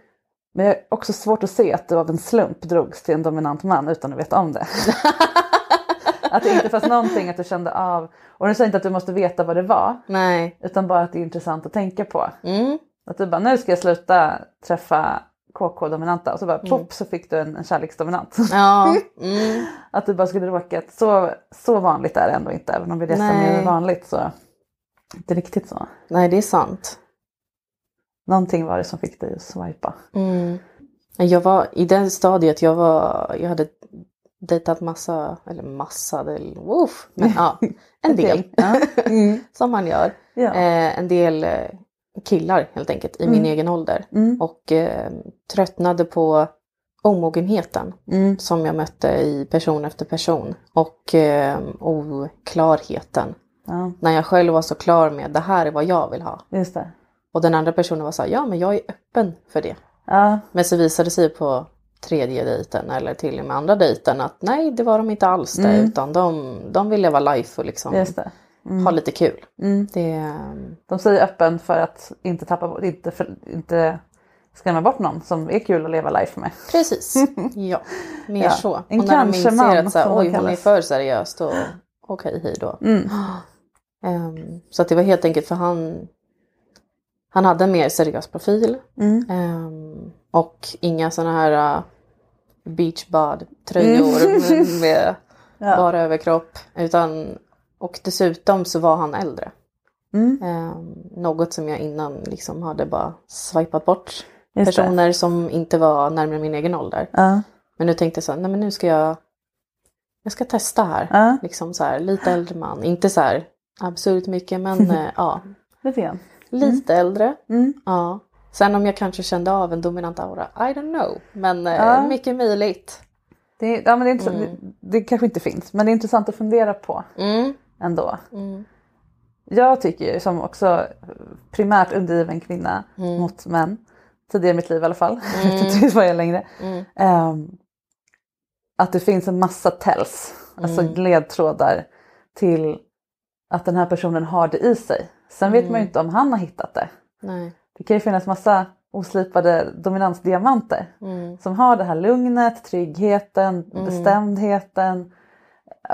Men jag har också svårt att se att du av en slump drogs till en dominant man utan att veta om det. att det inte fanns någonting att du kände av. Och nu säger inte att du måste veta vad det var. Nej. Utan bara att det är intressant att tänka på. Mm. Att du bara, nu ska jag sluta träffa KK-dominanta och så bara Mm. pop så fick du en, en kärleksdominant. Ja. Mm. att du bara skulle råkat, så, så vanligt är det ändå inte. Även om vi Nej. mer vanligt så inte riktigt så. Nej, det är sant. Någonting var det som fick dig att swipa. Mm. Jag var i det stadiet, jag, var, jag hade dejtat massa, eller massa, det, woof, men ja, en del. Ja. Mm. som man gör. Ja. Eh, en del eh, killar helt enkelt i min Mm. egen ålder. Mm. Och eh, tröttnade på omogenheten Mm. som jag mötte i person efter person. Och eh, oklarheten. Ja, När jag själv var så klar med det här är vad jag vill ha. just det. Och den andra personen var så här, ja men jag är öppen för det. Ja, Men så visade det sig på tredje dejten eller till och med andra dejten att nej det var de inte alls det Mm. utan de, de ville leva life och liksom det. ha lite kul. Mm. Det, De säger öppen för att inte tappa inte, för, inte skrämma bort någon som är kul att leva life med. precis, ja. Mer Ja. så. En och när de inser man, att så här, oj hon är för seriöst och okej hej då. Mm. Ehm, så att det var helt enkelt för han han hade en mer seriös profil. Mm. Ehm, och inga sådana här uh, beachbad-tröjor med, med Mm. Ja. bara överkropp. Utan, och dessutom så var han äldre. Mm. Ehm, något som jag innan liksom hade bara swipat bort. Just det. Personer som inte var närmare min egen ålder. Ja. Men nu tänkte jag så här, nej men nu ska jag jag ska testa här. Ja. Liksom så här, lite äldre man. Inte så här absurt mycket men eh, ja, Lite grann. lite äldre. Mm. Ja. Sen om jag kanske kände av en dominant aura, I don't know. Men eh, mycket möjligt. Det, ja, men det, är. Mm. det, det kanske inte finns men det är intressant att fundera på Mm. Ändå. Mm. Jag tycker ju som också primärt undergiven kvinna Mm. mot män, tidigare i mitt liv i alla fall, riktigt vad jag är längre, Mm. ehm, att det finns en massa tells, alltså Mm. ledtrådar till att den här personen har det i sig. Sen vet man ju inte om han har hittat det. Nej. Det kan ju finnas massa oslipade dominansdiamanter Mm. som har det här lugnet, tryggheten, bestämdheten,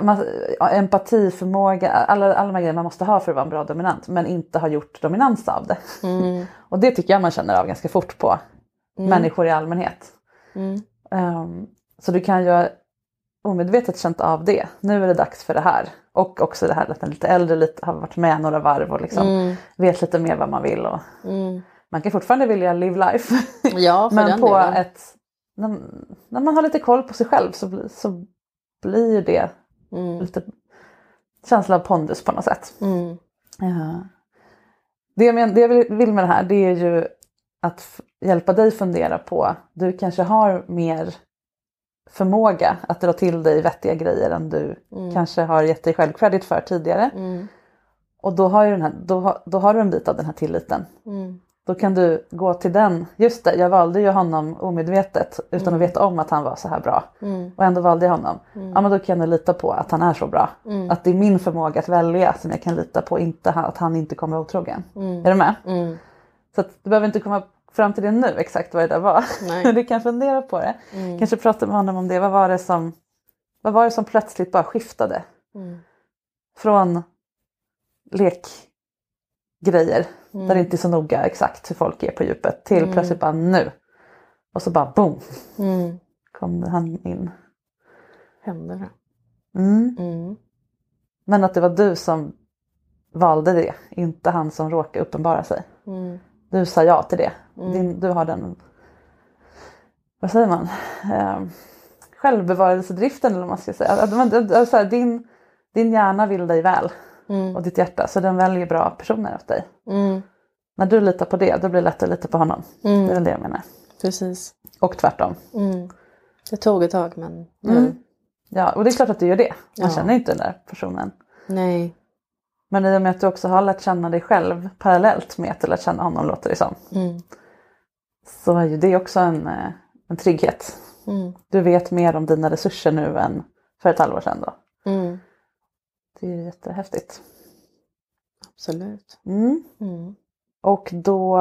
man, empatiförmåga, alla, alla de här grejer man måste ha för att vara en bra dominant men inte har gjort dominans av det. Mm. Och det tycker jag man känner av ganska fort på människor i allmänhet. Mm. Ehm, så du kan ju omedvetet känt av det. Nu är det dags för det här. Och också det här att den lite äldre lite, har varit med några varv och liksom Mm. vet lite mer vad man vill. Och Mm. man kan fortfarande vilja live life. Ja, men på delen. ett, när, när man har lite koll på sig själv så, så blir det Mm. lite känsla av pondus på något sätt. Mm. Ja. Det, jag men, det jag vill med det här det är ju att hjälpa dig fundera på, du kanske har mer förmåga att dra till dig vettiga grejer än du kanske har gett dig själv credit för tidigare. Mm. Och då har, den här, då, då har du en bit av den här tilliten. Mm. Då kan du gå till den, just det, jag valde ju honom omedvetet utan att veta om att han var så här bra. Mm. Och ändå valde jag honom. Ja men då kan jag lita på att han är så bra. Mm. Att det är min förmåga att välja som jag kan lita på, inte att han inte kommer vara otrogen. Är du med? Mm. Så att du behöver inte komma fram till det nu exakt vad det där var. Men du kan fundera på det. Mm. Kanske prata med honom om det. Vad var det som, vad var det som plötsligt bara skiftade? Mm. Från lekgrejer Mm. där det inte är så noga exakt hur folk är på djupet till plötsligt bara nu. Och så bara boom Mm. kom han in. Hände det? Mm. Mm. Men att det var du som valde det, inte han som råkade uppenbara sig. Mm. Du sa ja till det. Din, du har den, vad säger man, eh, självbevarelsedriften eller vad man ska säga. Att att- att din, din hjärna vill dig väl Mm. och ditt hjärta så den väljer bra personer åt dig. Mm. När du litar på det då blir det lättare att lita på honom. Mm. Det är väl det jag menar. Precis. Och tvärtom. Mm. Det tog ett tag men nu. Mm. Ja och det är klart att du gör det. Man Ja. känner inte den där personen. Nej. Men i och med att du också har lärt känna dig själv parallellt med att du lärt känna honom låter det som. Mm. Så är ju det också en, eh, en trygghet. Du vet mer om dina resurser nu än för ett halvår sedan då. Mm. Det är jättehäftigt. Absolut. Mm. Mm. Och då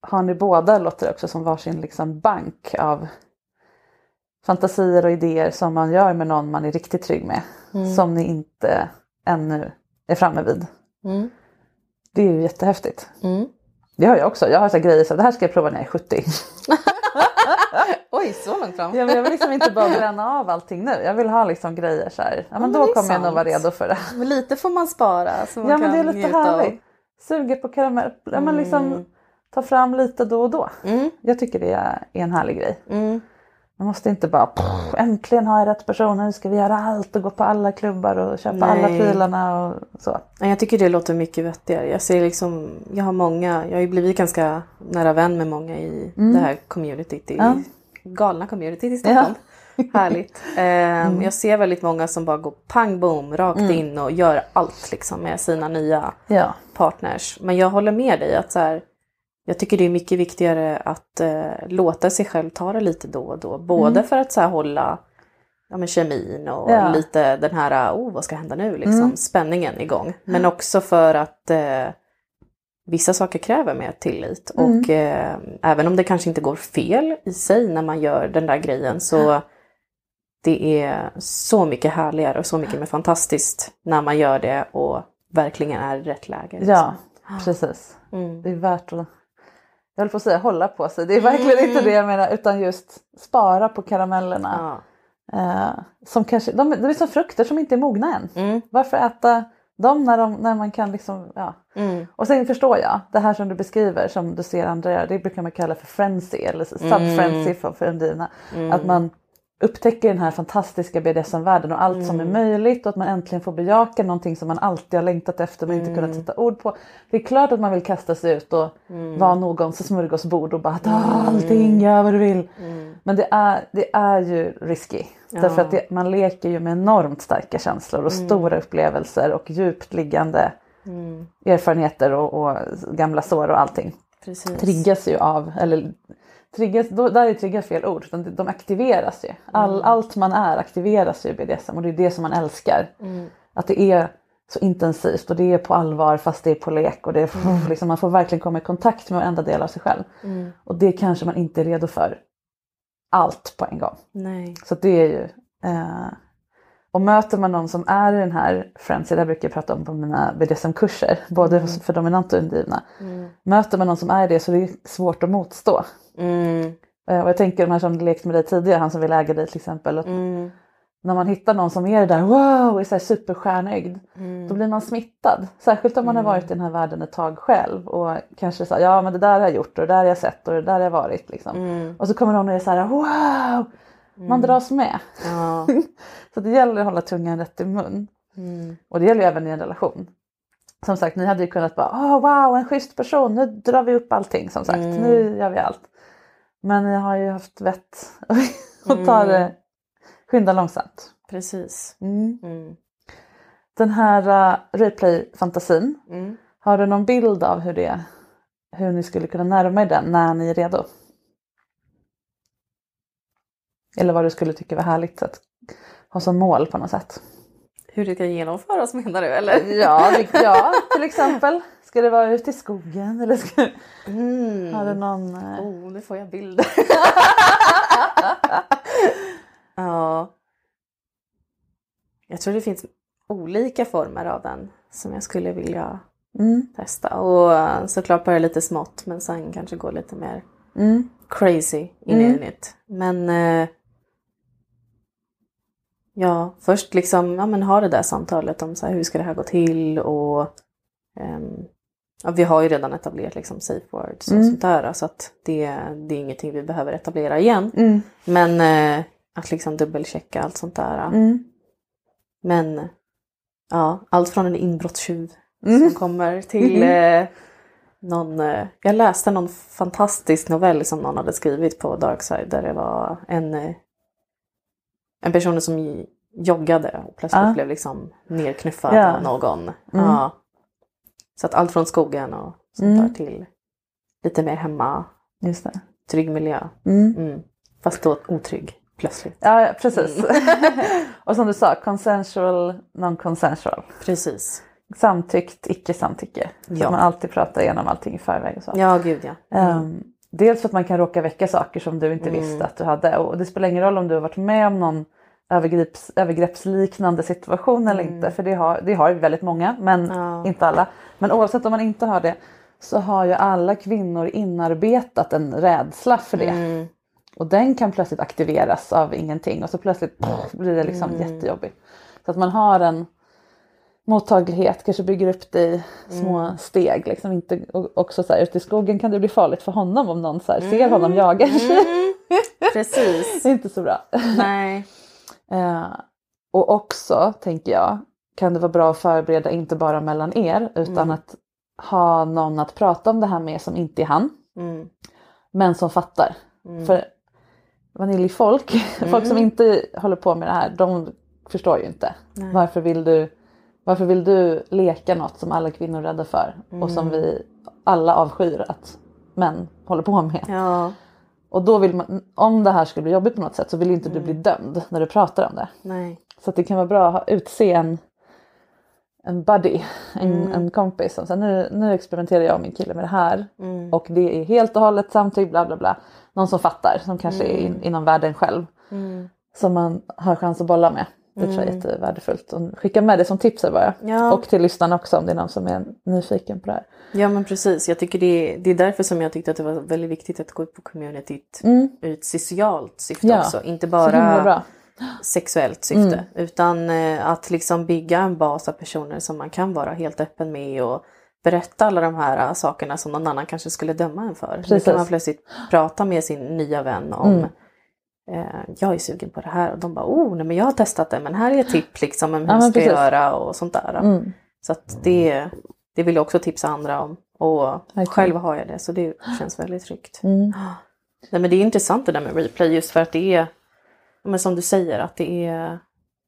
har ni båda, låter det också som varsin liksom bank av fantasier och idéer som man gör med någon man är riktigt trygg med. Mm. Som ni inte ännu är framme vid. Mm. Det är ju jättehäftigt. Mm. Det har jag också. Jag har så grejer så det här ska jag prova när jag är 70. Oj, så långt fram. Ja, men jag vill liksom inte bara bränna av allting nu. Jag vill ha liksom grejer så här. Ja, men men då kommer jag nog vara redo för det. Men lite får man spara. Så man Ja men kan det är lite njuta av. härligt. Suger på karamell. Ja, men liksom ta fram lite då och då. Mm. Jag tycker det är en härlig grej. Mm. Man måste inte bara "Pff, äntligen har jag rätt person, nu ska vi göra allt och gå på alla klubbar och köpa alla Nej. prylarna och så. Nej, Jag tycker det låter mycket vettigare. Jag ser liksom, jag har många, jag har ju blivit ganska nära vän med många i det här communityt, i Ja. Galna communityt i Stockholm. Härligt. Ehm, Jag ser väldigt många som bara går pang bom rakt in och gör allt liksom med sina nya Ja. partners. Men jag håller med dig att så här, jag tycker det är mycket viktigare att eh, låta sig själv ta det lite då och då. Både för att så här, hålla ja, men kemin och Ja. lite den här, oh vad ska hända nu, liksom, spänningen igång. Men också för att eh, vissa saker kräver mer tillit. Och eh, även om det kanske inte går fel i sig när man gör den där grejen så det är så mycket härligare och så mycket mer fantastiskt när man gör det och verkligen är i rätt läge. liksom. Ja, precis. Mm. Det är värt att, jag höll på att säga hålla på sig, det är verkligen inte det jag menar utan just spara på karamellerna. Ja. Eh, som kanske, de, det är som frukter som inte är mogna än. Mm. Varför äta dem när, de, när man kan liksom, ja. Mm. Och sen förstår jag, det här som du beskriver som du ser andra göra, det brukar man kalla för frenzy eller sub-frenzy för, för Undina. Att man upptäcker den här fantastiska BDSM-världen och allt som är möjligt och att man äntligen får bejaka någonting som man alltid har längtat efter men inte kunnat sätta ord på. Det är klart att man vill kasta sig ut och vara någons smörgåsbord och bara ta allting, gör vad du vill. Men det är, det är ju risky. Därför att det, man leker ju med enormt starka känslor och stora upplevelser och djupt liggande erfarenheter och, och gamla sår och allting. Precis. triggas ju av, eller triggas, då, där är trigga fel ord, utan de- aktiveras ju. All, Allt man är aktiveras ju i BDSM och det är det som man älskar. Att det är så intensivt och det är på allvar fast det är på lek och det är, liksom, man får verkligen komma i kontakt med varenda del av sig själv. Och det kanske man inte är redo för allt på en gång. Nej. Så det är ju eh, och möter man någon som är i den här frenzy, det här brukar jag prata om på mina BDSM-kurser, både för dominanta och undgivna. Möter man någon som är i det så det är svårt att motstå. Mm. Eh, Och jag tänker de här som lekt med dig tidigare, han som vill äga dig till exempel. Mm. När man hittar någon som är det där wow, är så här superstjärnögd. Mm. Då blir man smittad. Särskilt om man har varit i den här världen ett tag själv. Och kanske så ja men det där har jag gjort och det där har jag sett och det där har jag varit. Liksom. Mm. Och så kommer någon och är så här wow. Man dras med. Ja. Så det gäller att hålla tungan rätt i mun. Mm. Och det gäller ju även i en relation. Som sagt, ni hade ju kunnat bara, oh, wow, en schysst person, nu drar vi upp allting som sagt, nu gör vi allt. Men jag har ju haft vett och tar det, skynda långsamt. Precis. Mm. Mm. Den här uh, replay-fantasin, Mm. har du någon bild av hur, det, hur ni skulle kunna närma er den när ni är redo? Eller vad du skulle tycka var härligt att ha som mål på något sätt? Hur det ska genomföras menar du eller? Ja, det, ja till exempel. Ska det vara ute i skogen eller ska, Mm. har du någon... eh, Oh, nu får jag bilder. ja. Jag tror det finns olika former av den som jag skulle vilja Mm, testa. Och eh, såklart börja lite smått men sen kanske gå lite mer mm, crazy in Mm. i det. Men eh, ja, först liksom ja, men ha det där samtalet om så här, hur ska det här gå till och ehm, ja, vi har ju redan etablerat liksom safe words och Mm. sånt där så att det, det är ingenting vi behöver etablera igen. mm, Men eh, att liksom dubbelchecka allt sånt där. mm, Men ja, allt från en inbrottstjuv Mm. som kommer till eh, någon... Eh, jag läste någon fantastisk novell som någon hade skrivit på Darkside där det var en, eh, en person som joggade och plötsligt Ja. blev liksom nerknuffad Ja. av någon. Ja. Så att allt från skogen och sånt Mm. där till lite mer hemma, just det. trygg miljö. Mm. Mm. Fast då otrygg plötsligt. Ja, precis. och som du sa, consensual, non-consensual. Precis. samtyckt, icke samtycke. Så Ja. att man alltid pratar igenom allting i förväg och så. Ja, gud ja. Ehm, dels för att man kan råka väcka saker som du inte Mm. visste att du hade och det spelar ingen roll om du har varit med om någon övergreps, övergreppsliknande situation eller inte för det har, det har väldigt många men Mm. Ja. inte alla. Men oavsett om man inte har det så har ju alla kvinnor inarbetat en rädsla för det. Mm. Och den kan plötsligt aktiveras av ingenting och så plötsligt pff, blir det liksom Mm. jättejobbigt. Så att man har en mottaglighet, kanske bygger upp det i små Mm. steg. Liksom inte, och också så här, ute i skogen kan det bli farligt för honom om någon så här, Mm. ser honom jaga. Precis. det är inte så bra. Nej. Eh, och också tänker jag kan det vara bra att förbereda inte bara mellan er utan Mm. att ha någon att prata om det här med som inte är han Mm. men som fattar. Mm. För vaniljfolk, folk som inte håller på med det här, de förstår ju inte. Nej. Varför vill, du, varför vill du leka något som alla kvinnor är rädda för och Mm. som vi alla avskyr att män håller på med. Ja, Och då vill man, om det här skulle bli jobbigt på något sätt så vill inte du Mm. bli dömd när du pratar om det. nej. Så det kan vara bra att ha- utse en, en buddy, en, Mm. en kompis som säger nu, nu experimenterar jag och min kille med det här Mm. och det är helt och hållet samtycke bla bla bla. Någon som fattar som kanske är in, inom världen själv Mm. som man har chans att bolla med. Det tror jag är jättevärdefullt. Och skicka med det som tips här bara. Ja. Och till lyssnarna också om det är någon som är nyfiken på det här. Ja men precis, jag tycker det är, det är därför som jag tyckte att det var väldigt viktigt att gå upp på communityt Mm. ur ett socialt syfte Ja, också. Inte bara sexuellt syfte. Mm. Utan eh, att liksom bygga en bas av personer som man kan vara helt öppen med och berätta alla de här eh, sakerna som någon annan kanske skulle döma en för. Nu Precis. kan man plötsligt prata med sin nya vän om Mm. Eh, jag är sugen på det här och de bara oh nej men jag har testat det men här är ett tips liksom om hur Ja, ska precis. göra och sånt där. Mm. Så att det, det vill jag också tipsa andra om. Och Verkligen. själv har jag det så det känns väldigt tryggt. Mm. Nej, men det är intressant det där med replay just för att det är, men som du säger, att det är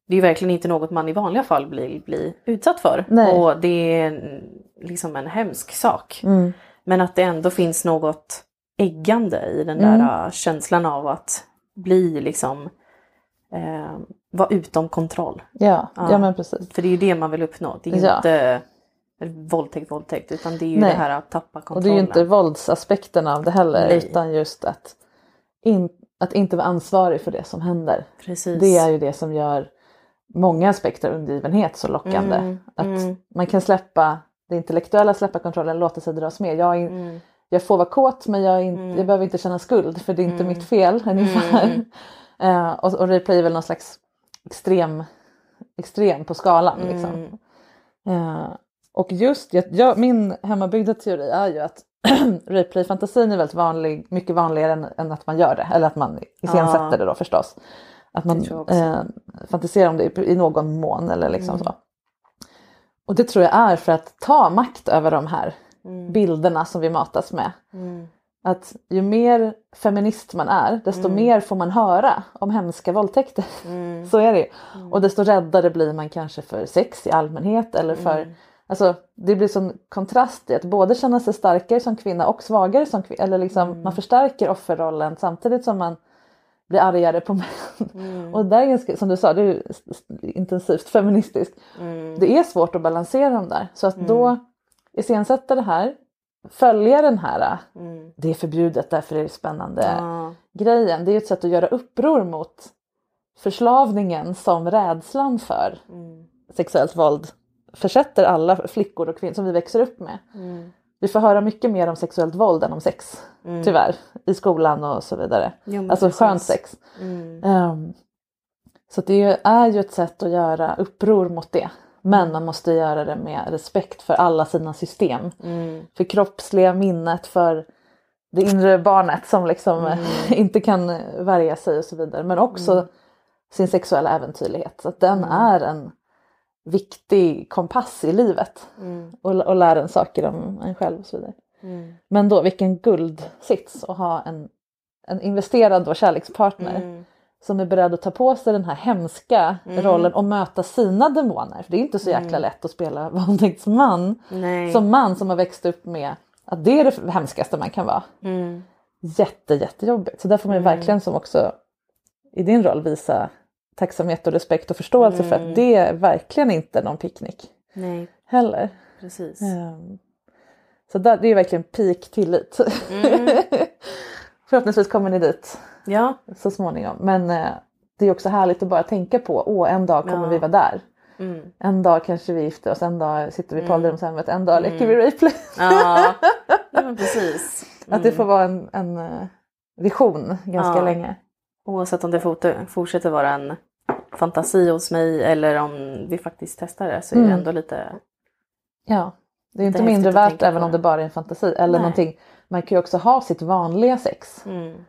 det är verkligen inte något man i vanliga fall blir, blir utsatt för. Nej. Och det är liksom en hemsk sak. Mm. Men att det ändå finns något äggande i den Mm. där äh, känslan av att bli liksom eh, vara utom kontroll. Ja, Ja. ja. men precis. För det är ju det man vill uppnå. Det är ju Ja. inte våldtäkt, våldtäkt utan det är ju Nej. det här att tappa Och kontrollen. det är ju inte våldsaspekten av det heller Nej. utan just att, in, att inte vara ansvarig för det som händer. Precis. Det är ju det som gör många aspekter av undergivenhet så lockande. Mm, Att mm. man kan släppa det intellektuella, släppa kontrollen, låta sig dras med. Jag, in- Mm. Jag får vara kåt men jag, in, Mm. jag behöver inte känna skuld för det är inte Mm. mitt fel ungefär. Mm. Eh, och, och replay är väl någon slags extrem, extrem på skalan. Liksom. Mm. Eh, och just jag, jag, min hemmabyggda teori är ju att replay-fantasin är väldigt vanlig, mycket vanligare än, än att man gör det. Eller att man iscensätter Ja. det då förstås. Att man eh, fantiserar om det i, i någon mån eller liksom Mm. så. Och det tror jag är för att ta makt över de här Mm. bilderna som vi matas med. Mm. Att ju mer feminist man är desto Mm. mer får man höra om hemska våldtäkter. Mm. Så är det ju. Och desto räddare blir man kanske för sex i allmänhet eller för Mm. Alltså det blir sån kontrast i att både känna sig starkare som kvinna och svagare som kvinna. Eller liksom Mm. man förstärker offerrollen samtidigt som man blir argare på män. Mm. Och där är ganska, som du sa, det är intensivt feministiskt. Mm. Det är svårt att balansera dem där. Så att då iscensätta det här, följa den här, Mm. det är förbjudet därför är det spännande Ja. grejen. Det är ett sätt att göra uppror mot förslavningen som rädslan för Mm. sexuellt våld försätter alla flickor och kvinnor som vi växer upp med. Mm. Vi får höra mycket mer om sexuellt våld än om sex, Mm. tyvärr, i skolan och så vidare. Men Alltså precis. skönt sex. Ehm, så det är ju ett sätt att göra uppror mot det. Men man måste göra det med respekt för alla sina system. Mm. För kroppsliga minnet, för det inre barnet som liksom Mm. inte kan värja sig och så vidare. Men också sin sexuella äventyrlighet. Så att den är en viktig kompass i livet. Mm. Och, och lär en saker om en själv och så vidare. Mm. Men då vilken guldsits att ha en, en investerad då kärlekspartner Mm. Som är beredd att ta på sig den här hemska Mm. rollen och möta sina demoner. För det är inte så jäkla Mm. lätt att spela våldtäktsman som man som har växt upp med att det är det hemskaste man kan vara. Mm. Jätte, jättejobbigt. Så där får man ju Mm. verkligen som också i din roll visa tacksamhet och respekt och förståelse för Mm. att det är verkligen inte någon picknick. Nej. heller. Precis. Um, så där, det är verkligen peak tillit. Mm. Förhoppningsvis kommer ni dit ja. så småningom. Men eh, det är också härligt att bara tänka på, åh en dag kommer ja. vi vara där. Mm. En dag kanske vi gifter oss, en dag sitter vi på mm. ålderdomshemmet, en dag leker vi mm. replay. Ja, ja precis. Att det får vara en, en eh, vision ganska ja. länge. Oavsett om det fortsätter vara en fantasi hos mig eller om vi faktiskt testar det så är det mm. ändå lite Ja, det är inte mindre värt även om det bara är en fantasi eller Nej. någonting. Man kan ju också ha sitt vanliga sex. Mm.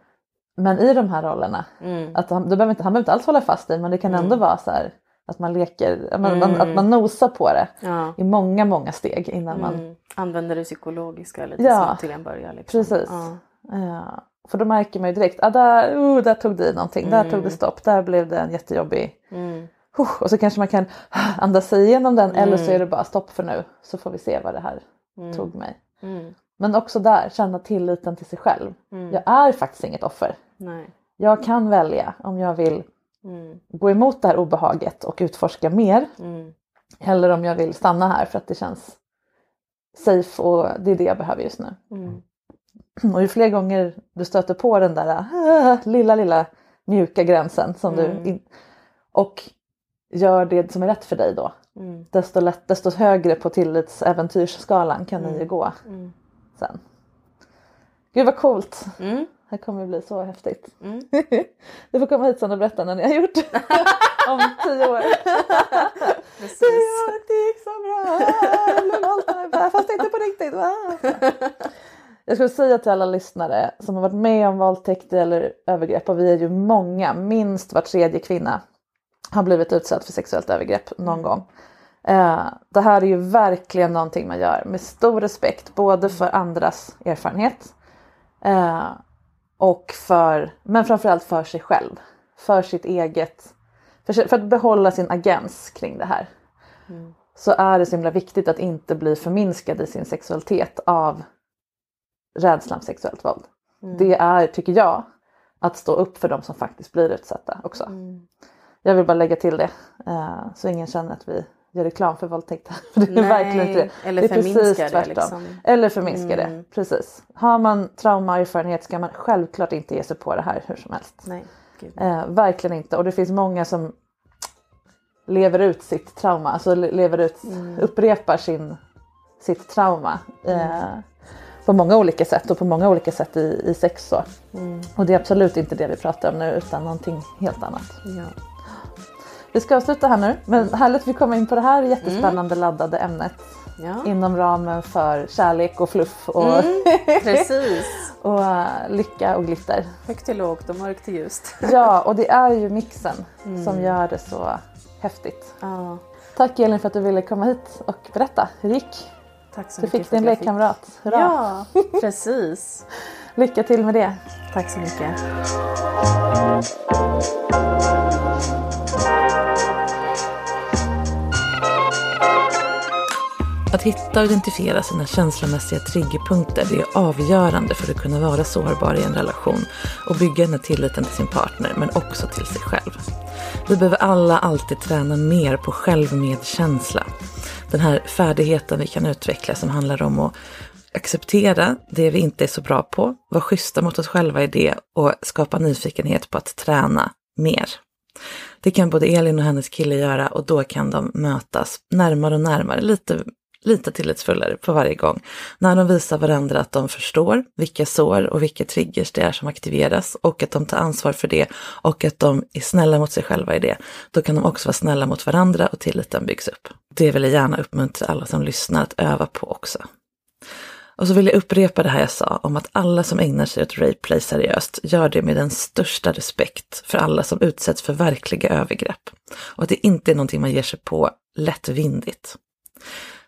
Men i de här rollerna, mm. att han, behöver inte, han behöver inte alls hålla fast i men det kan ändå vara så här att man leker, att man, mm. att man nosar på det ja. i många, många steg innan man... Mm. Använder det psykologiska lite ja. till en början. Liksom. Precis. Ja. ja. För då märker man ju direkt, ah, där, uh, där tog det i någonting, mm. där tog det mm. stopp, där blev det en jättejobbig... Mm. Uh, och så kanske man kan andas igenom den eller så är mm. det bara stopp för nu så får vi se vad det här tog mig. Men också där, känna tilliten till sig själv. Jag är faktiskt inget offer. Nej. Jag kan välja om jag vill mm. gå emot det här obehaget och utforska mer. Mm. Eller om jag vill stanna här för att det känns safe och det är det jag behöver just nu. Mm. Och ju fler gånger du stöter på den där äh, lilla lilla mjuka gränsen som du mm. in, och gör det som är rätt för dig då. Mm. Desto, lätt, desto högre på tillitsäventyrsskalan kan ni ju gå sen. Gud vad coolt! Mm. Det kommer bli så häftigt. Mm. du får komma hit sen och berätta när ni har gjort om tio år. Precis. Tio år, det gick så bra! Fast inte på riktigt. Jag skulle säga till alla lyssnare som har varit med om våldtäkt eller övergrepp och vi är ju många, minst var tredje kvinna har blivit utsatt för sexuellt övergrepp någon gång. Eh, det här är ju verkligen någonting man gör med stor respekt både för andras erfarenhet eh, och för, men framförallt för sig själv. För sitt eget, för, att behålla sin agens kring det här. Mm. Så är det så himla viktigt att inte bli förminskad i sin sexualitet av rädslan för sexuellt våld. Mm. Det är, tycker jag, att stå upp för de som faktiskt blir utsatta också. Mm. Jag vill bara lägga till det uh, så ingen känner att vi gör reklam för våldtäkt. det är Nej, verkligen inte det. Eller det är precis tvärtom. Liksom. Eller förminska mm. det. Precis. Har man trauma och erfarenhet ska man självklart inte ge sig på det här hur som helst. Nej, eh, verkligen inte. Och det finns många som lever ut sitt trauma, alltså lever ut, mm. upprepar sin, sitt trauma. Eh, mm. på många olika sätt och på många olika sätt i, i sex. Så. Mm. Och det är absolut inte det vi pratar om nu utan någonting helt annat. Ja. Vi ska avsluta här nu men härligt att vi kommer in på det här jättespännande mm. laddade ämnet. Ja. Inom ramen för kärlek och fluff och, mm, precis. och uh, lycka och glitter. Högt till lågt och mörkt till ljust. ja och det är ju mixen mm. som gör det så häftigt. Ja. Tack Elin för att du ville komma hit och berätta hur det gick. Tack så du fick din lekkamrat. Hurra! Ja, precis. Lycka till med det. Tack så mycket. Att hitta och identifiera sina känslomässiga triggerpunkter det är avgörande för att kunna vara sårbar i en relation och bygga den här tilliten till sin partner men också till sig själv. Vi behöver alla alltid träna mer på självmedkänsla. Den här färdigheten vi kan utveckla som handlar om att acceptera det vi inte är så bra på, vara schyssta mot oss själva i det och skapa nyfikenhet på att träna mer. Det kan både Elin och hennes kille göra och då kan de mötas närmare och närmare, lite lite tillitsfullare på varje gång. När de visar varandra att de förstår vilka sår och vilka triggers det är som aktiveras och att de tar ansvar för det och att de är snälla mot sig själva i det. Då kan de också vara snälla mot varandra och tilliten byggs upp. Det vill jag gärna uppmuntra alla som lyssnar att öva på också. Och så vill jag upprepa det här jag sa om att alla som ägnar sig åt rapeplay seriöst gör det med den största respekt för alla som utsätts för verkliga övergrepp. Och att det inte är någonting man ger sig på lättvindigt.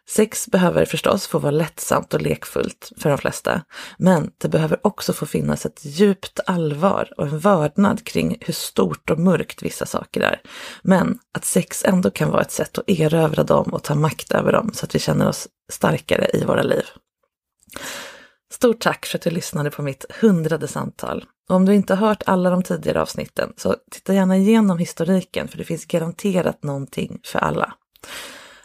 Sex behöver förstås få vara lättsamt och lekfullt för de flesta, men det behöver också få finnas ett djupt allvar och en vördnad kring hur stort och mörkt vissa saker är. Men att sex ändå kan vara ett sätt att erövra dem och ta makt över dem så att vi känner oss starkare i våra liv. Stort tack för att du lyssnade på mitt hundrade samtal. Och om du inte har hört alla de tidigare avsnitten så titta gärna igenom historiken för det finns garanterat någonting för alla.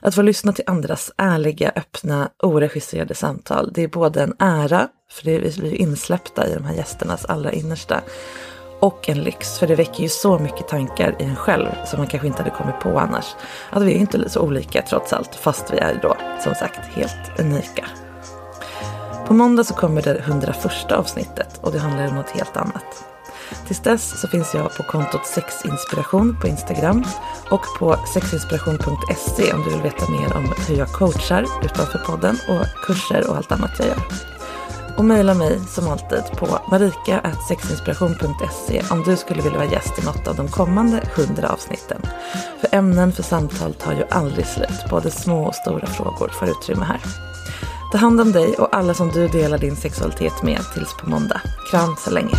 Att få lyssna till andras ärliga, öppna, oregisserade samtal, det är både en ära, för det vi blir insläppta i de här gästernas allra innersta, och en lyx, för det väcker ju så mycket tankar i en själv som man kanske inte hade kommit på annars. Att vi är inte så olika trots allt, fast vi är då som sagt helt unika. På måndag så kommer det 101 avsnittet och det handlar om något helt annat. Tills dess så finns jag på kontot sexinspiration på Instagram och på sexinspiration.se om du vill veta mer om hur jag coachar utanför podden och kurser och allt annat jag gör. Och mejla mig som alltid på marika.sexinspiration.se om du skulle vilja vara gäst i något av de kommande 100 avsnitten. För ämnen för samtal tar ju aldrig slut. Både små och stora frågor får utrymme här. Ta hand om dig och alla som du delar din sexualitet med tills på måndag. Kram så länge.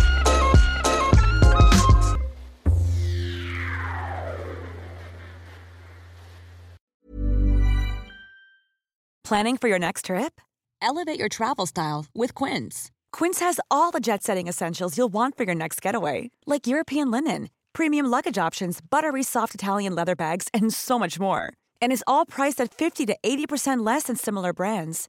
Planning for your next trip? Elevate your travel style with Quince. Quince has all the jet setting essentials you'll want for your next getaway, like European linen, premium luggage options, buttery soft Italian leather bags, and so much more. And is all priced at 50 to 80% less than similar brands.